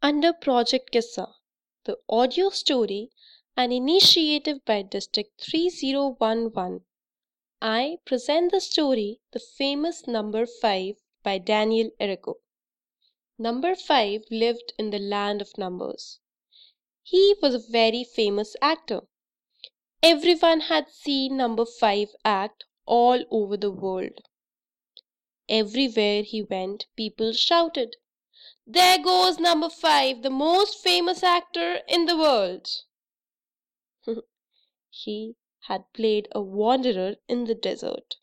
Under Project Qissa, the audio story, an initiative by District 3011, I present the story The Famous Number 5 by Daniel Errico. Number 5 lived in the land of numbers. He was a very famous actor. Everyone had seen Number 5 act all over the world. Everywhere he went, people shouted, There goes Number 5, the most famous actor in the world. he had played a wanderer in the desert.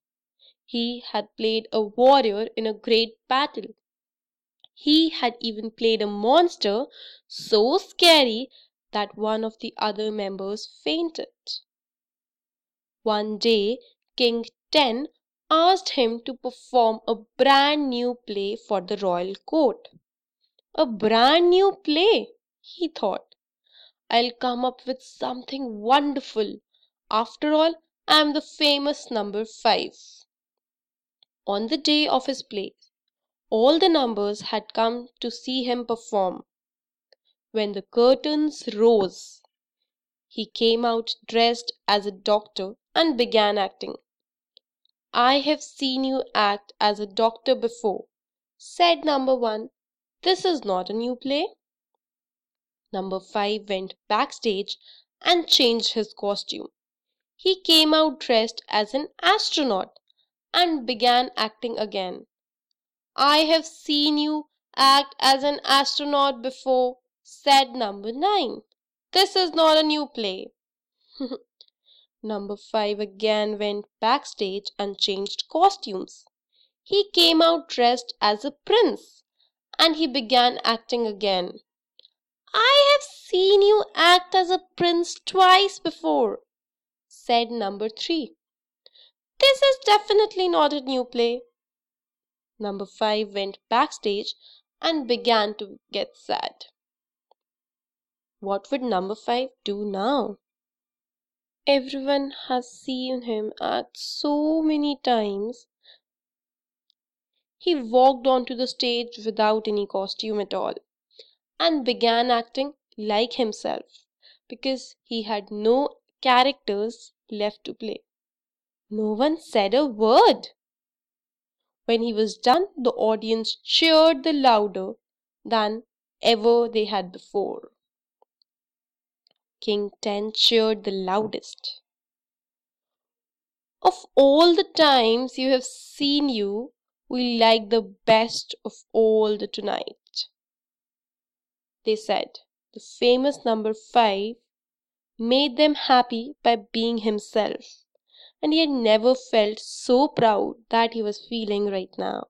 He had played a warrior in a great battle. He had even played a monster so scary that one of the other members fainted. One day, King Ten asked him to perform a brand new play for the royal court. A brand new play, he thought. I'll come up with something wonderful. After all, I am the famous number five. On the day of his play, all the numbers had come to see him perform. When the curtains rose, he came out dressed as a doctor and began acting. I have seen you act as a doctor before, said number one. This is not a new play. Number five went backstage and changed his costume. He came out dressed as an astronaut and began acting again. I have seen you act as an astronaut before, said number nine. This is not a new play. Number five again went backstage and changed costumes. He came out dressed as a prince and he began acting again. I have seen you act as a prince twice before, said number three. This is definitely not a new play. Number five went backstage and began to get sad. What would number five do now? Everyone has seen him act so many times. He walked onto the stage without any costume at all and began acting like himself because he had no characters left to play. No one said a word. When he was done, the audience cheered the louder than ever they had before. King Ten cheered the loudest. Of all the times you have seen you, we like the best of all the tonight. They said the famous number five made them happy by being himself, and he had never felt so proud that he was feeling right now.